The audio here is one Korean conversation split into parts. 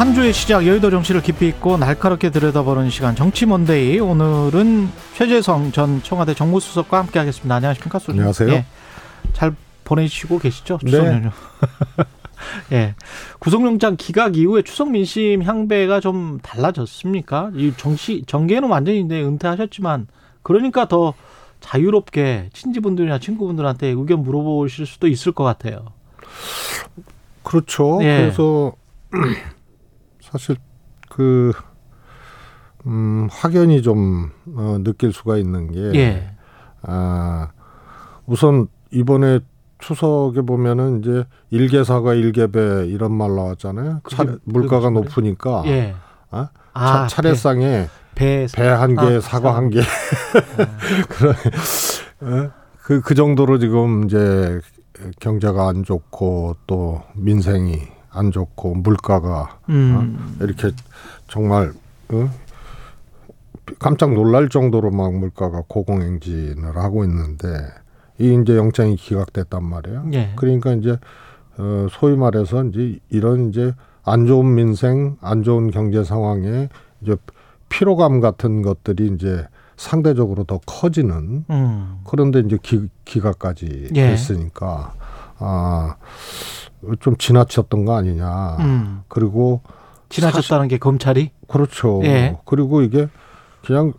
한 주의 시작 여의도 정치를 깊이 있고 날카롭게 들여다보는 시간 정치 먼데이 오늘은 최재성 전 청와대 정무수석과 함께하겠습니다. 안녕하십니까? 소님. 안녕하세요. 예, 잘 보내시고 계시죠? 추석 네. 연휴. 예. 구속영장 기각 이후에 추석 민심 향배가 좀 달라졌습니까? 이 정치 정계는 완전히 네, 은퇴하셨지만 그러니까 더 자유롭게 친지분들이나 친구분들한테 의견 물어보실 수도 있을 것 같아요. 그렇죠. 예. 그래서 사실 그 음, 확연히 좀 어, 느낄 수가 있는 게 예. 아, 우선 이번에 추석에 보면은 이제 일개사과 일개배 이런 말 나왔잖아요. 차, 물가가 높으니까 예. 어? 아, 차, 례상에 배 한 개, 아, 사과 한 개. 아. 그런 어? 그, 그 정도로 지금 이제 경제가 안 좋고 또 민생이 안 좋고 물가가 음. 어? 이렇게 정말 어? 깜짝 놀랄 정도로 막 물가가 고공행진을 하고 있는데 이 이제 영장이 기각됐단 말이에요. 예. 그러니까 이제 어 소위 말해서 이제 이런 이제 안 좋은 민생, 안 좋은 경제 상황에 이제 피로감 같은 것들이 이제 상대적으로 더 커지는 음. 그런데 이제 기, 기각까지 예. 됐으니까 아. 좀 지나쳤던 거 아니냐. 음. 그리고 지나쳤다는 게 검찰이 그렇죠. 예. 그리고 이게 그냥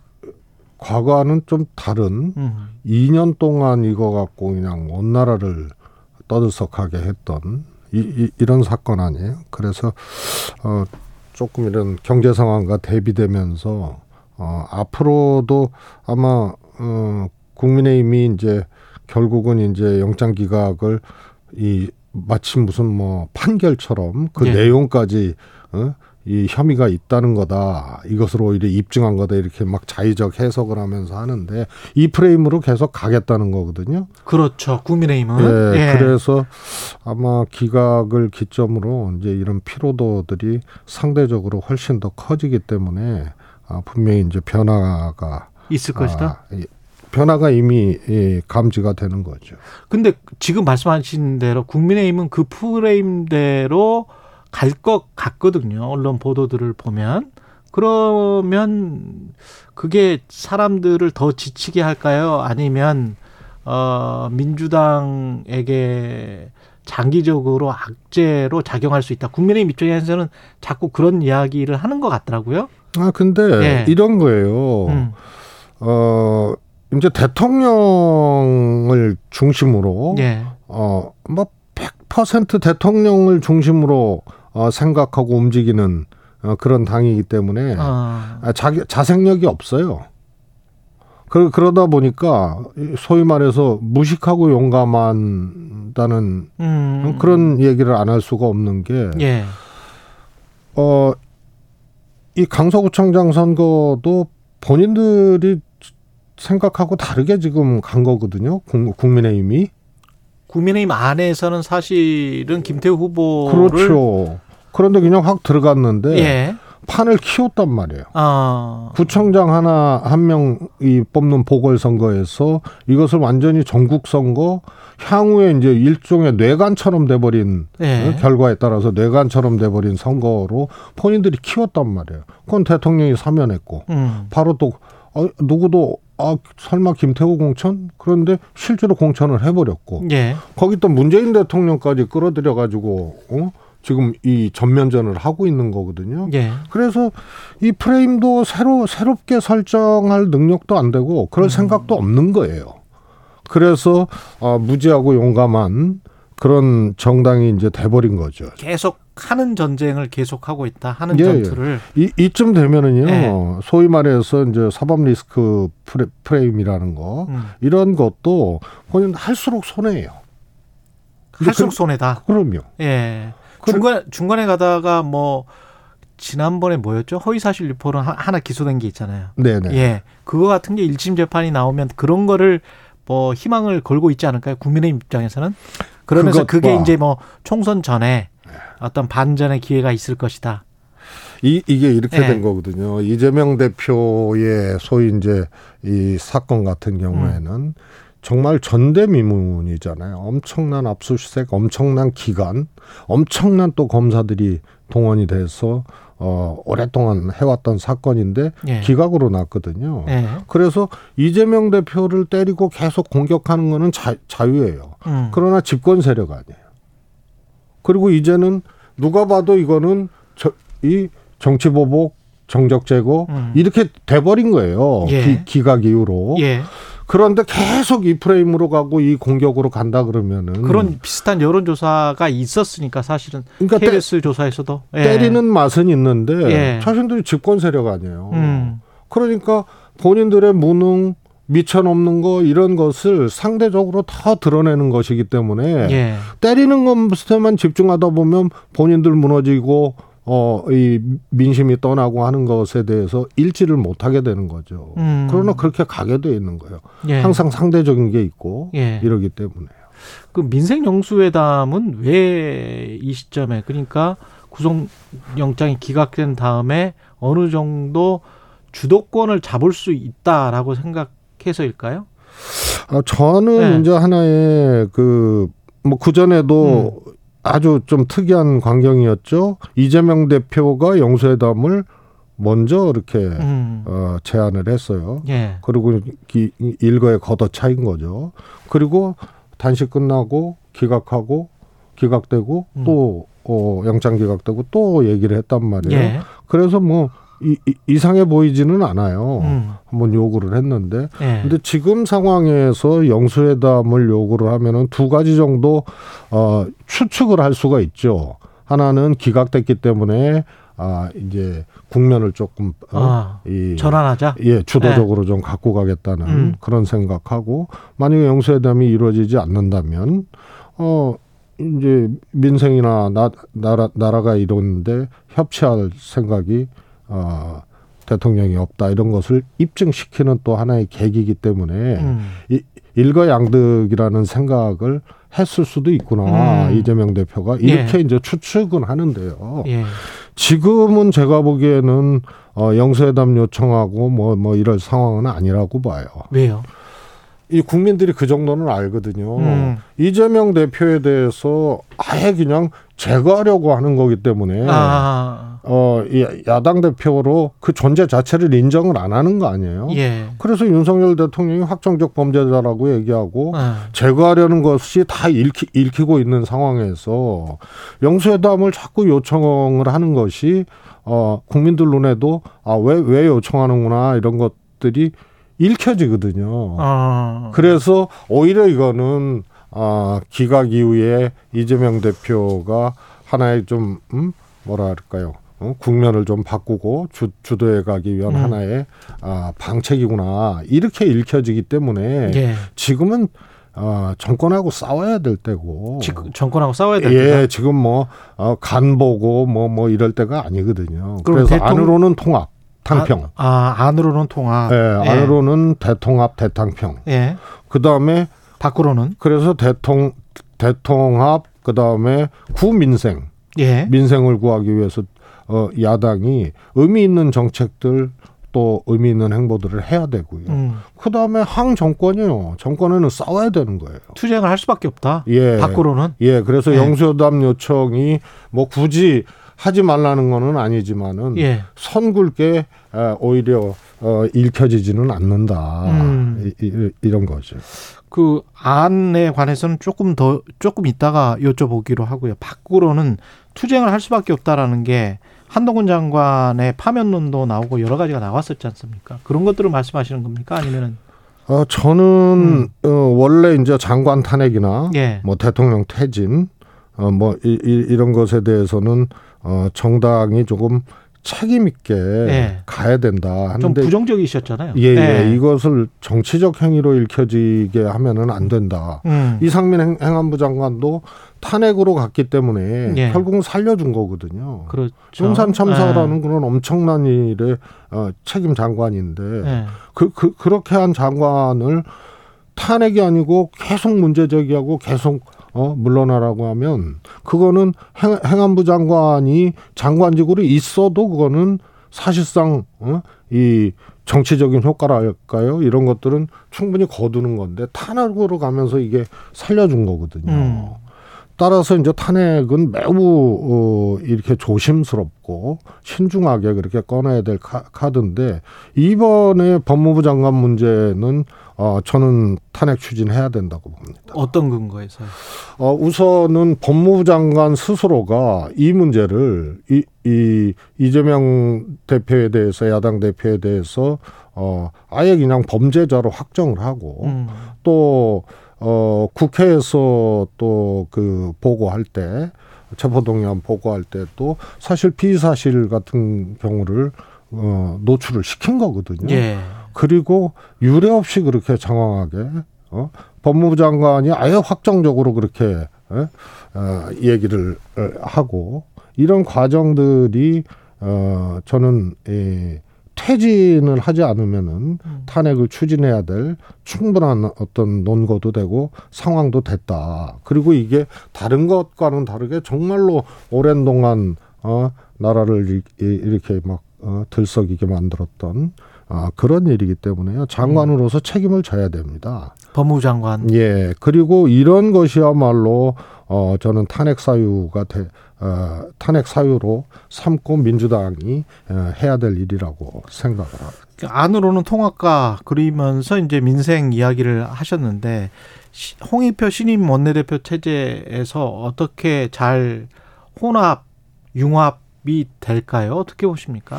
과거와는 좀 다른 음. 2년 동안 이거 갖고 그냥 온 나라를 떠들썩하게 했던 이, 이, 이런 사건 아니에요. 그래서 어 조금 이런 경제 상황과 대비되면서 어 앞으로도 아마 어 국민의힘이 이제 결국은 이제 영장 기각을 이 마치 무슨 뭐 판결처럼 그 네. 내용까지 어? 이 혐의가 있다는 거다. 이것을 오히려 입증한 거다. 이렇게 막 자의적 해석을 하면서 하는데 이 프레임으로 계속 가겠다는 거거든요. 그렇죠. 국민의힘은. 예. 예. 그래서 아마 기각을 기점으로 이제 이런 피로도들이 상대적으로 훨씬 더 커지기 때문에 아, 분명히 이제 변화가 있을 것이다. 아, 변화가 이미 예, 감지가 되는 거죠. 근데 지금 말씀하신 대로 국민의힘은 그 프레임대로 갈 것 같거든요. 언론 보도들을 보면. 그러면 그게 사람들을 더 지치게 할까요? 아니면 어 민주당에게 장기적으로 악재로 작용할 수 있다. 국민의힘 입장에서는 자꾸 그런 이야기를 하는 것 같더라고요. 아 근데 예. 이런 거예요. 음. 어 이제 대통령을 중심으로 예. 어뭐 100% 대통령을 중심으로 어 생각하고 움직이는 어 그런 당이기 때문에 아. 자기 자생력이 없어요. 그, 그러다 보니까 소위 말해서 무식하고 용감한다는 음. 그런 얘기를 안 할 수가 없는 게 예. 어, 이 강서구청장 선거도 본인들이 생각하고 다르게 지금 간 거거든요. 국민의힘이. 국민의힘 안에서는 사실은 김태우 후보를 그렇죠. 그런데 그냥 확 들어갔는데 예. 판을 키웠단 말이에요. 아. 구청장 하나 한 명이 뽑는 보궐선거에서 이것을 완전히 전국 선거 향후에 이제 일종의 뇌관처럼 돼버린 예. 결과에 따라서 뇌관처럼 돼버린 선거로 본인들이 키웠단 말이에요. 그건 대통령이 사면했고 음. 바로 또 어, 누구도 아 설마 김태호 공천? 그런데 실제로 공천을 해버렸고 예. 거기 또 문재인 대통령까지 끌어들여 가지고 어? 지금 이 전면전을 하고 있는 거거든요. 예. 그래서 이 프레임도 새로 새롭게 설정할 능력도 안 되고 그럴 음. 생각도 없는 거예요. 그래서 아, 무지하고 용감한 그런 정당이 이제 돼버린 거죠. 계속 하는 전쟁을 계속하고 있다 하는 예, 예. 전투를 이, 이쯤 되면은요 예. 소위 말해서 이제 사법 리스크 프레, 임이라는거 음. 이런 것도 본인 할수록 손해예요. 할수록 그, 손해다. 그럼요. 예. 중간 중간에 가다가 뭐 지난번에 뭐였죠? 허위사실 유포는 하나 기소된 게 있잖아요. 네네. 예. 그거 같은 게 1심 재판이 나오면 그런 거를 뭐 희망을 걸고 있지 않을까요? 국민의 입장에서는 그러면서 그게 이제 뭐 총선 전에 어떤 반전의 기회가 있을 것이다. 이, 이게 이렇게 네. 된 거거든요. 이재명 대표의 소위 이제 이 사건 같은 경우에는 음. 정말 전대미문이잖아요. 엄청난 압수수색, 엄청난 기간, 엄청난 또 검사들이 동원이 돼서 어, 오랫동안 해왔던 사건인데 예. 기각으로 났거든요. 예. 그래서 이재명 대표를 때리고 계속 공격하는 거는 자, 자유예요. 음. 그러나 집권 세력 아니에요. 그리고 이제는 누가 봐도 이거는 저, 이 정치 보복, 정적 제고 음. 이렇게 돼버린 거예요. 예. 기, 각 이후로. 예. 그런데 계속 이 프레임으로 가고 이 공격으로 간다 그러면은 그런 비슷한 여론조사가 있었으니까 사실은 그러니까 KBS 때, 조사에서도 예. 때리는 맛은 있는데 예. 자신들이 집권 세력 아니에요. 음. 그러니까 본인들의 무능 미쳐넘는 거 이런 것을 상대적으로 다 드러내는 것이기 때문에 예. 때리는 것에만 집중하다 보면 본인들 무너지고 어, 이 민심이 떠나고 하는 것에 대해서 일지를 못 하게 되는 거죠. 음. 그러나 그렇게 가게 돼 있는 거예요. 예. 항상 상대적인 게 있고 예. 이러기 때문에요. 그 민생 영수회담은 왜 이 시점에 그러니까 구속영장이 기각된 다음에 어느 정도 주도권을 잡을 수 있다라고 생각 해서일까요? 아, 저는 네. 이제 하나의 그, 뭐, 그전에도 음. 아주 좀 특이한 광경이었죠. 이재명 대표가 영수회담을 먼저 이렇게 음. 어, 제안을 했어요. 예. 그리고 기, 일거에 걷어차인 거죠. 그리고 단식 끝나고 기각하고 기각되고 음. 또 어, 영장 기각되고 또 얘기를 했단 말이에요. 예. 그래서 뭐 이, 이, 이 상해 보이지는 않아요. 음. 한번 요구를 했는데. 네. 근데 지금 상황에서 영수회담을 요구를 하면은 두 가지 정도 어, 추측을 할 수가 있죠. 하나는 기각됐기 때문에 아 이제 국면을 조금 어, 아, 이 전환하자. 예, 주도적으로 네. 좀 갖고 가겠다는 음. 그런 생각하고 만약에 영수회담이 이루어지지 않는다면 어 이제 민생이나 나, 나라 나라가 이러는데 협치할 생각이 어, 대통령이 없다 이런 것을 입증시키는 또 하나의 계기이기 때문에 음. 이, 일거양득이라는 생각을 했을 수도 있구나 음. 이재명 대표가 이렇게 예. 이제 추측은 하는데요. 예. 지금은 제가 보기에는 어, 영수회담 요청하고 뭐뭐 뭐 이럴 상황은 아니라고 봐요. 왜요? 이 국민들이 그 정도는 알거든요. 음. 이재명 대표에 대해서 아예 그냥 제거하려고 하는 거기 때문에 아. 어 야당 대표로 그 존재 자체를 인정을 안 하는 거 아니에요. 예. 그래서 윤석열 대통령이 확정적 범죄자라고 얘기하고 아. 제거하려는 것이 다 읽히, 읽히고 있는 상황에서 영수회담을 자꾸 요청을 하는 것이 어 국민들 눈에도 아 왜왜 왜 요청하는구나 이런 것들이 읽혀지거든요. 아. 그래서 오히려 이거는 아, 기각 이후에 이재명 대표가 하나의 좀 음, 뭐라 할까요? 어? 국면을 좀 바꾸고 주, 주도해 가기 위한 음. 하나의 아, 방책이구나 이렇게 읽혀지기 때문에 예. 지금은 어, 정권하고 싸워야 될 때고. 지금 정권하고 싸워야 될 때. 예, 지금 뭐, 어, 간 보고 뭐, 뭐 이럴 때가 아니거든요. 그래서 대통... 안으로는 통합. 탕평. 아, 아 안으로는 통합. 예, 예. 안으로는 대통합, 대탕평. 예. 그 다음에 밖으로는 그래서 대통 대통합 그 다음에 구민생. 예. 민생을 구하기 위해서 어, 야당이 의미 있는 정책들 또 의미 있는 행보들을 해야 되고요. 음. 그 다음에 항 정권이요. 정권에는 싸워야 되는 거예요. 투쟁을 할 수밖에 없다. 예. 밖으로는. 예. 그래서 예. 영수회담 요청이 뭐 굳이 하지 말라는 거는 아니지만은 예. 선 굵게 오히려 어, 읽혀지지는 않는다 음. 이, 이, 런 거죠. 그 안에 관해서는 조금 더 조금 이따가 여쭤보기로 하고요. 밖으로는 투쟁을 할 수밖에 없다라는 게 한동훈 장관의 파면론도 나오고 여러 가지가 나왔었지 않습니까? 그런 것들을 말씀하시는 겁니까? 아니면은 어, 저는 음. 어, 원래 이제 장관 탄핵이나 예. 뭐 대통령 퇴진 어, 뭐 이, 이, 이 런 것에 대해서는 어, 정당이 조금 책임 있게 네. 가야 된다 하는데 좀 부정적이셨잖아요. 예, 예. 네. 이것을 정치적 행위로 읽혀지게 하면은 안 된다. 음. 이상민 행, 안부 장관도 탄핵으로 갔기 때문에 예. 결국은 살려준 거거든요. 그렇죠. 용산 참사라는 예. 그런 엄청난 일의 어, 책임 장관인데 예. 그, 그 그렇게 한 장관을 탄핵이 아니고 계속 문제 제기하고 계속 어, 물러나라고 하면 그거는 행, 행안부 장관이 장관직으로 있어도 그거는 사실상 어, 이 정치적인 효과랄까요? 이런 것들은 충분히 거두는 건데 탄핵으로 가면서 이게 살려준 거거든요. 음. 따라서 이제 탄핵은 매우 어, 이렇게 조심스럽고 신중하게 그렇게 꺼내야 될 카, 카드인데 이번에 법무부 장관 문제는 어, 저는 탄핵 추진해야 된다고 봅니다. 어떤 근거에서요? 어, 우선은 법무부 장관 스스로가 이 문제를 이, 이 이재명 대표에 대해서 야당 대표에 대해서 어, 아예 그냥 범죄자로 확정을 하고 음. 또 어, 국회에서 또 그 보고할 때 체포동의안 보고할 때또 사실 비사실 같은 경우를 어, 노출을 시킨 거거든요. 예. 그리고 유례 없이 그렇게 장황하게 어? 법무부 장관이 아예 확정적으로 그렇게 어? 어, 얘기를 어, 하고 이런 과정들이 어, 저는 이 퇴진을 하지 않으면은 음. 탄핵을 추진해야 될 충분한 어떤 논거도 되고 상황도 됐다. 그리고 이게 다른 것과는 다르게 정말로 오랜 동안 어 나라를 이렇게 막 어, 들썩이게 만들었던 아, 그런 일이기 때문에요. 장관으로서 음. 책임을 져야 됩니다. 법무부 장관. 예. 그리고 이런 것이야말로 어 저는 탄핵 사유가 돼, 어, 탄핵 사유로 삼고 민주당이 어, 해야 될 일이라고 생각을 합니다. 안으로는 통합과 그리면서 이제 민생 이야기를 하셨는데 홍익표 신임 원내대표 체제에서 어떻게 잘 혼합, 융합 이 될까요? 어떻게 보십니까?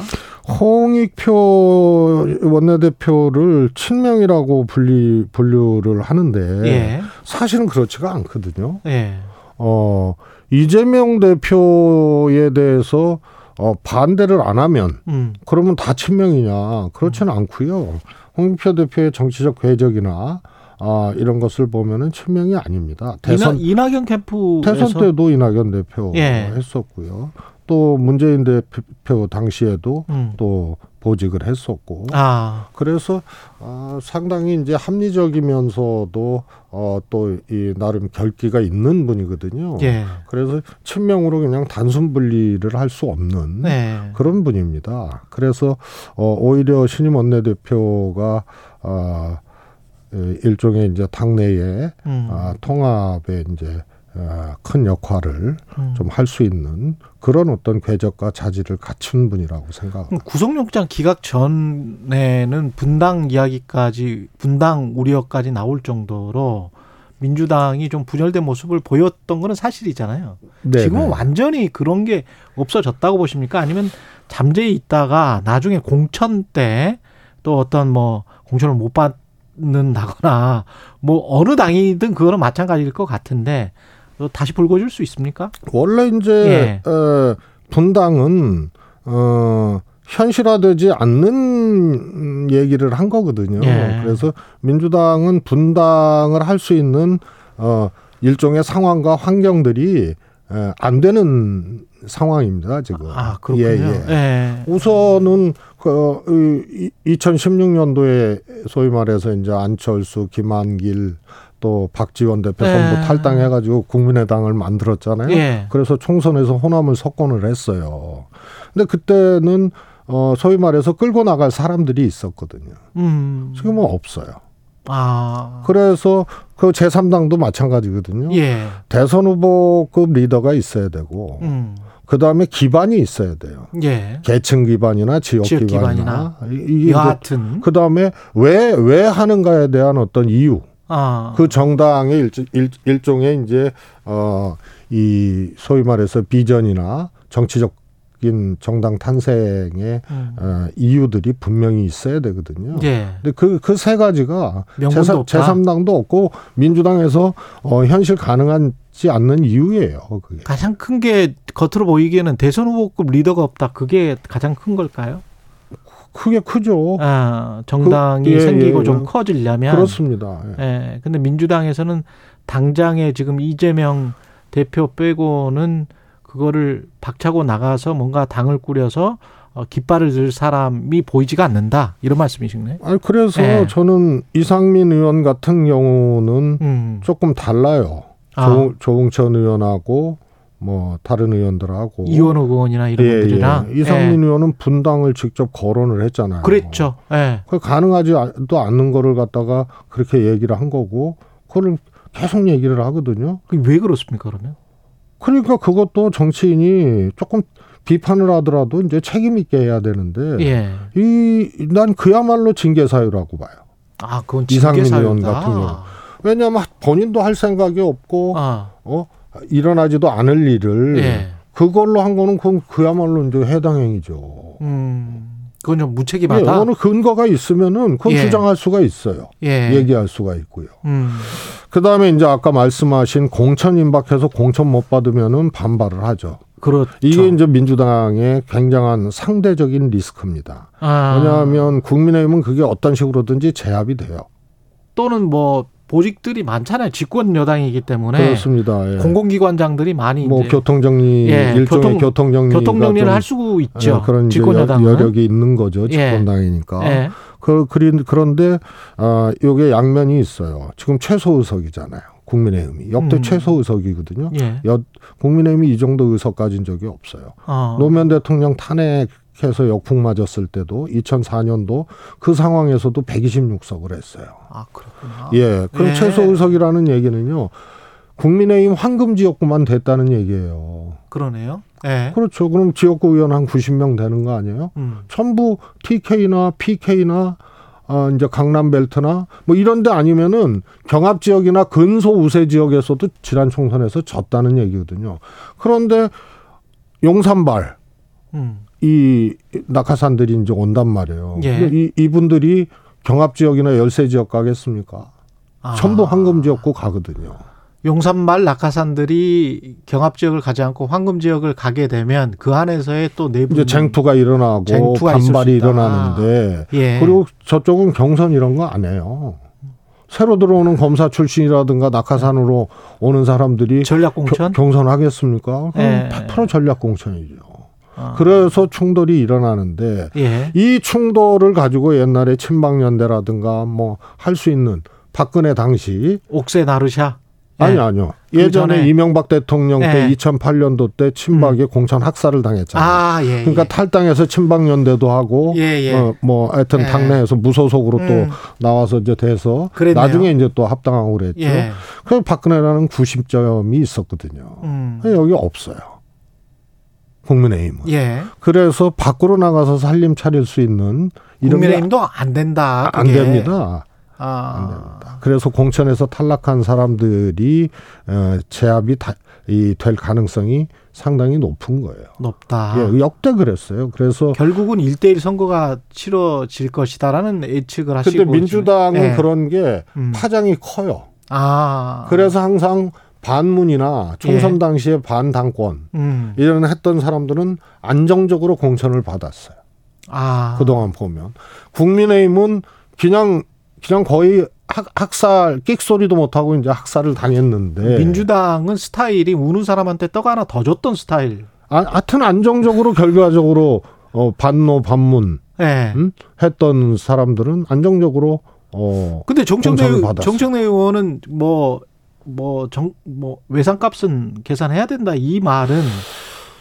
홍익표 원내대표를 친명이라고 분리 분류를 하는데 예. 사실은 그렇지가 않거든요. 예. 어 이재명 대표에 대해서 어, 반대를 안 하면 음. 그러면 다 친명이냐 그렇지는 음. 않고요. 홍익표 대표의 정치적 궤적이나 아, 이런 것을 보면은 친명이 아닙니다. 대선 이낙, 이낙연 캠프 대선 때도 이낙연 대표 예. 했었고요. 또 문재인 대표 당시에도 음. 또 보직을 했었고 아. 그래서 어, 상당히 이제 합리적이면서도 어, 또 이 나름 결기가 있는 분이거든요. 예. 그래서 친명으로 그냥 단순 분리를 할 수 없는 네. 그런 분입니다. 그래서 어, 오히려 신임 원내대표가 어, 일종의 이제 당내의 음. 아, 통합에 이제 어, 큰 역할을 음. 좀할 수 있는 그런 어떤 궤적과 자질을 갖춘 분이라고 생각합니다. 구속영장 기각 전에는 분당 이야기까지 분당 우려까지 나올 정도로 민주당이 좀 분열된 모습을 보였던 거는 사실이잖아요. 네네. 지금은 네. 완전히 그런 게 없어졌다고 보십니까? 아니면 잠재해 있다가 나중에 공천 때 또 어떤 뭐 공천을 못 받는다거나 뭐 어느 당이든 그거는 마찬가지일 것 같은데 다시 불거질 수 있습니까? 원래 이제 예. 에, 분당은 어 현실화되지 않는 얘기를 한 거거든요. 예. 그래서 민주당은 분당을 할 수 있는 어 일종의 상황과 환경들이 에, 안 되는 상황입니다 지금. 아 그렇군요. 예, 예. 예. 우선은 그 2016년도에 소위 말해서 이제 안철수, 김한길 또 박지원 대표 네. 선거 탈당해가지고 국민의당을 만들었잖아요. 예. 그래서 총선에서 호남을 석권을 했어요. 근데 그때는 어 소위 말해서 끌고 나갈 사람들이 있었거든요. 음. 지금은 없어요. 아. 그래서 그 제3당도 마찬가지거든요. 예. 대선 후보급 리더가 있어야 되고, 음. 그 다음에 기반이 있어야 돼요. 예. 계층 기반이나 지역, 지역 기반이나. 기반이나. 여하튼. 그 다음에 왜, 왜 하는가에 대한 어떤 이유. 아. 그 정당의 일, 일, 일종의 이제 어 이 소위 말해서 비전이나 정치적인 정당 탄생의 음. 어, 이유들이 분명히 있어야 되거든요. 예. 근데 그 그 세 가지가 제3당도 없고 민주당에서 어 현실 가능하지 않는 이유예요. 그게. 가장 큰 게 겉으로 보이기에는 대선 후보급 리더가 없다. 그게 가장 큰 걸까요? 크게 크죠. 아, 정당이 그, 예, 생기고 예, 좀 커지려면 그렇습니다. 예. 예. 근데 민주당에서는 당장에 지금 이재명 대표 빼고는 그거를 박차고 나가서 뭔가 당을 꾸려서 어, 깃발을 들 사람이 보이지가 않는다 이런 말씀이신가요? 아니 그래서 예. 저는 이상민 의원 같은 경우는 음. 조금 달라요. 아. 조, 조홍천 의원하고 뭐 다른 의원들하고 이원호 의원이나 이런 예, 분들이랑 예. 이상민 예. 의원은 분당을 직접 거론을 했잖아요. 그랬죠. 예. 그 가능하지도 않는 거를 갖다가 그렇게 얘기를 한 거고 그걸 계속 얘기를 하거든요. 왜 그렇습니까 그러면? 그러니까 그것도 정치인이 조금 비판을 하더라도 이제 책임 있게 해야 되는데 예. 이난 그야말로 징계 사유라고 봐요. 아, 그건 이상민 의원 같은 경우. 왜냐하면 본인도 할 생각이 없고 아. 어 일어나지도 않을 일을 예. 그걸로 한 거는 그건 그야말로 이제 해당 행위죠. 음. 그건 좀 무책임하다. 예, 어느 근거가 있으면은 그건 예. 주장할 수가 있어요. 예. 얘기할 수가 있고요. 음. 그 다음에 이제 아까 말씀하신 공천 임박해서 공천 못 받으면은 반발을 하죠. 그렇죠. 이게 이제 민주당의 굉장한 상대적인 리스크입니다. 아. 왜냐하면 국민의힘은 그게 어떤 식으로든지 제압이 돼요. 또는 뭐 보직들이 많잖아요. 집권 여당이기 때문에 그렇습니다. 예. 공공기관장들이 많이 뭐 교통 정리 예, 일종의 교통, 정리 교통 정리를 할 수 있죠. 예, 그런 집권 여당 여력이 있는 거죠. 예. 집권당이니까. 예. 그 그런데 아 요게 양면이 있어요. 지금 최소 의석이잖아요. 국민의힘이 역대 음. 최소 의석이거든요. 예. 여, 국민의힘이 이 정도 의석 가진 적이 없어요. 어. 노무현 대통령 탄핵 해서 역풍 맞았을 때도 2004년도 그 상황에서도 126석을 했어요. 아, 그렇구나. 예. 그럼 예. 최소 의석이라는 얘기는요. 국민의힘 황금 지역구만 됐다는 얘기예요. 그러네요. 예. 그렇죠. 그럼 지역구 의원 한 90명 되는 거 아니에요? 음. 전부 TK나 PK나 어, 이제 강남 벨트나 뭐 이런 데 아니면은 경합 지역이나 근소 우세 지역에서도 지난 총선에서 졌다는 얘기거든요. 그런데 용산발 음. 이 낙하산들이 이제 온단 말이에요. 예. 이, 이분들이 경합 지역이나 열세 지역 가겠습니까? 아. 전부 황금 지역고 가거든요. 용산말 낙하산들이 경합 지역을 가지 않고 황금 지역을 가게 되면 그 안에서의 또 내부 이제 쟁투가 일어나고 쟁투가 반발이 일어나는데 예. 그리고 저쪽은 경선 이런 거 안 해요. 새로 들어오는 검사 출신이라든가 낙하산으로 오는 사람들이 전략 공천 경선하겠습니까? 예. 100% 전략 공천이죠. 아. 그래서 충돌이 일어나는데 예. 이 충돌을 가지고 옛날에 친박연대라든가 뭐 할 수 있는 박근혜 당시 옥새 나르샤 아니 예. 아니요. 예전에 그 이명박 대통령 때 예. 2008년도 때 친박이 음. 공천 학살을 당했잖아요. 아, 예, 그러니까 예. 탈당해서 친박 연대도 하고 예, 예. 어, 뭐 하여튼 당내에서 무소속으로 음. 또 나와서 이제 돼서 그랬네요. 나중에 이제 또 합당하고 그랬죠. 그래서 박근혜라는 90점이 있었거든요. 음. 여기 없어요. 국민의힘은. 예. 그래서 밖으로 나가서 살림 차릴 수 있는 이런 국민의힘도 안 된다. 그게. 안 됩니다. 아. 안 됩니다. 그래서 공천에서 탈락한 사람들이 어, 제압이 다, 이, 될 가능성이 상당히 높은 거예요. 높다. 예, 역대 그랬어요. 그래서 결국은 일대일 선거가 치러질 것이다라는 예측을 하시고 근데 민주당은 네. 그런 게 음. 파장이 커요. 아. 그래서 항상 반문이나 총선 예. 당시에 반당권 음. 이런 했던 사람들은 안정적으로 공천을 받았어요. 아. 그동안 보면 국민의힘은 그냥 그냥 거의 학, 학살 끽소리도 못하고 이제 학살을 당했는데 민주당은 스타일이 우는 사람한테 떡 하나 더 줬던 스타일. 아, 하여튼 안정적으로 결과적으로 어, 반노 반문 네. 음? 했던 사람들은 안정적으로 어 근데 정청래 정청래 의원은 뭐 뭐정뭐 외상값은 계산해야 된다 이 말은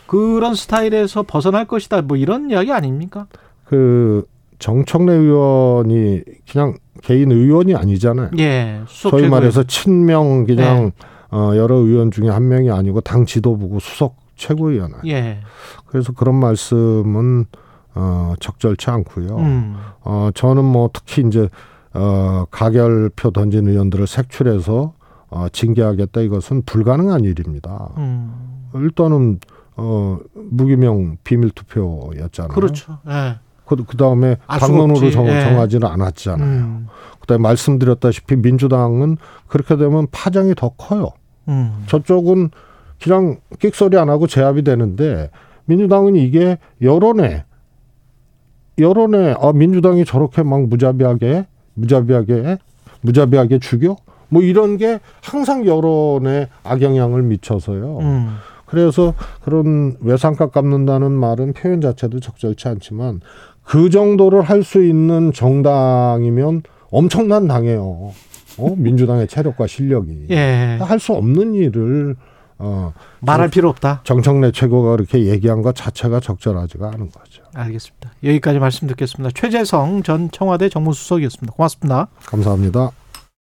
그런 스타일에서 벗어날 것이다 뭐 이런 이야기 아닙니까? 그 정청래 의원이 그냥 개인 의원이 아니잖아요. 예. 소위 말해서 친명 그냥 예. 어, 여러 의원 중에 한 명이 아니고 당 지도부고 수석 최고위원이에요. 예. 그래서 그런 말씀은 어, 적절치 않고요. 음. 어, 저는 뭐 특히 이제 어, 가결표 던진 의원들을 색출해서 어, 징계하겠다 이것은 불가능한 일입니다. 음. 일단은 어, 무기명 비밀 투표였잖아요. 그렇죠. 예. 그, 그 다음에 당론으로 정, 예. 정하지는 않았잖아요. 음. 그 다음에 말씀드렸다시피 민주당은 그렇게 되면 파장이 더 커요. 음. 저쪽은 그냥 끽소리 안 하고 제압이 되는데 민주당은 이게 여론에 여론에 아 민주당이 저렇게 막 무자비하게 무자비하게 무자비하게 죽여 뭐 이런 게 항상 여론에 악영향을 미쳐서요. 음. 그래서 그런 외상값 갚는다는 말은 표현 자체도 적절치 않지만 그 정도를 할 수 있는 정당이면 엄청난 당이에요. 어? 민주당의 체력과 실력이. 예. 할수 없는 일을 어, 말할 필요 없다. 정청래 최고가 그렇게 얘기한 것 자체가 적절하지가 않은 거죠. 알겠습니다. 여기까지 말씀 듣겠습니다. 최재성 전 청와대 정무수석이었습니다. 고맙습니다. 감사합니다.